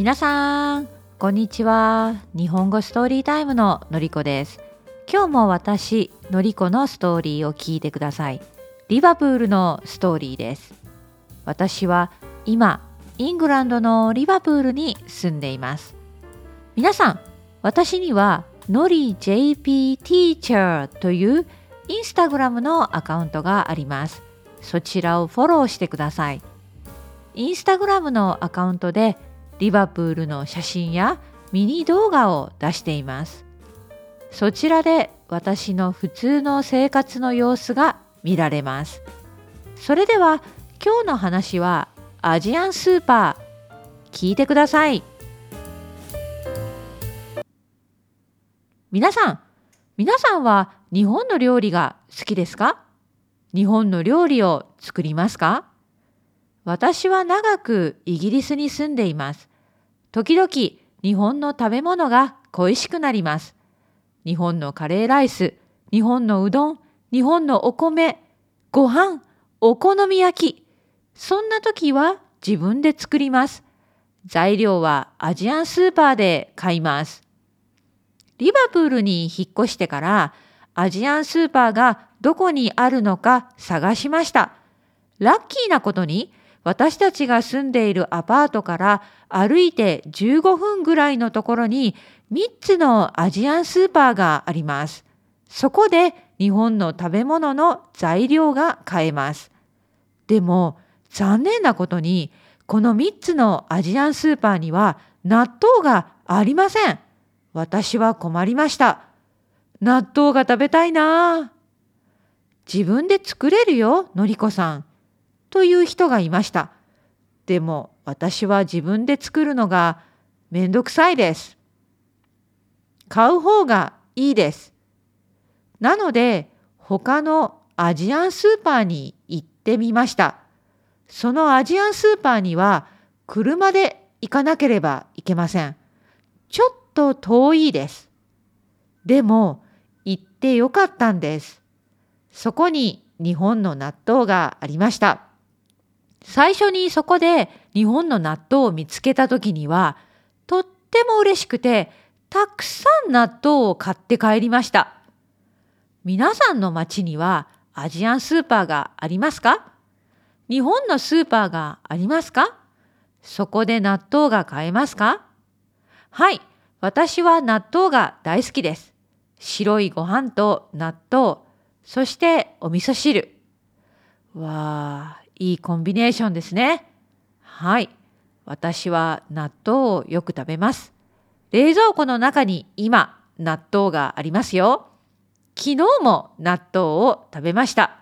皆さんこんにちは。日本語ストーリータイムののりこです。今日も私のりこのストーリーを聞いてください。リバプールのストーリーです。私は今イングランドのリバプールに住んでいます。皆さん私にはのり JP ティーチャーというインスタグラムのアカウントがあります。そちらをフォローしてください。インスタグラムのアカウントでリバプールの写真やミニ動画を出しています。そちらで私の普通の生活の様子が見られます。それでは今日の話はアジアンスーパー聞いてください。皆さん、皆さんは日本の料理が好きですか？日本の料理を作りますか？私は長くイギリスに住んでいます。時々日本の食べ物が恋しくなります。日本のカレーライス、日本のうどん、日本のお米、ご飯、お好み焼き。そんな時は自分で作ります。材料はアジアンスーパーで買います。リバプールに引っ越してからアジアンスーパーがどこにあるのか探しました。ラッキーなことに私たちが住んでいるアパートから歩いて15分ぐらいのところに3つのアジアンスーパーがあります。そこで日本の食べ物の材料が買えます。でも残念なことにこの3つのアジアンスーパーには納豆がありません。私は困りました。納豆が食べたいな自分で作れるよ、のりこさん。という人がいました。でも私は自分で作るのがめんどくさいです。買う方がいいです。なので他のアジアンスーパーに行ってみました。そのアジアンスーパーには車で行かなければいけません。ちょっと遠いです。でも行ってよかったんです。そこに日本の納豆がありました。最初にそこで日本の納豆を見つけた時にはとっても嬉しくてたくさん納豆を買って帰りました。皆さんの町にはアジアンスーパーがありますか？日本のスーパーがありますか？そこで納豆が買えますか？はい、私は納豆が大好きです。白いご飯と納豆、そしてお味噌汁。わあ、いいコンビネーションですね。はい。私は納豆をよく食べます。冷蔵庫の中に今、納豆がありますよ。昨日も納豆を食べました。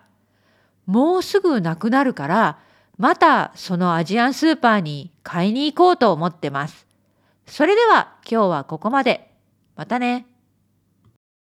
もうすぐなくなるから、またそのアジアンスーパーに買いに行こうと思ってます。それでは今日はここまで。またね。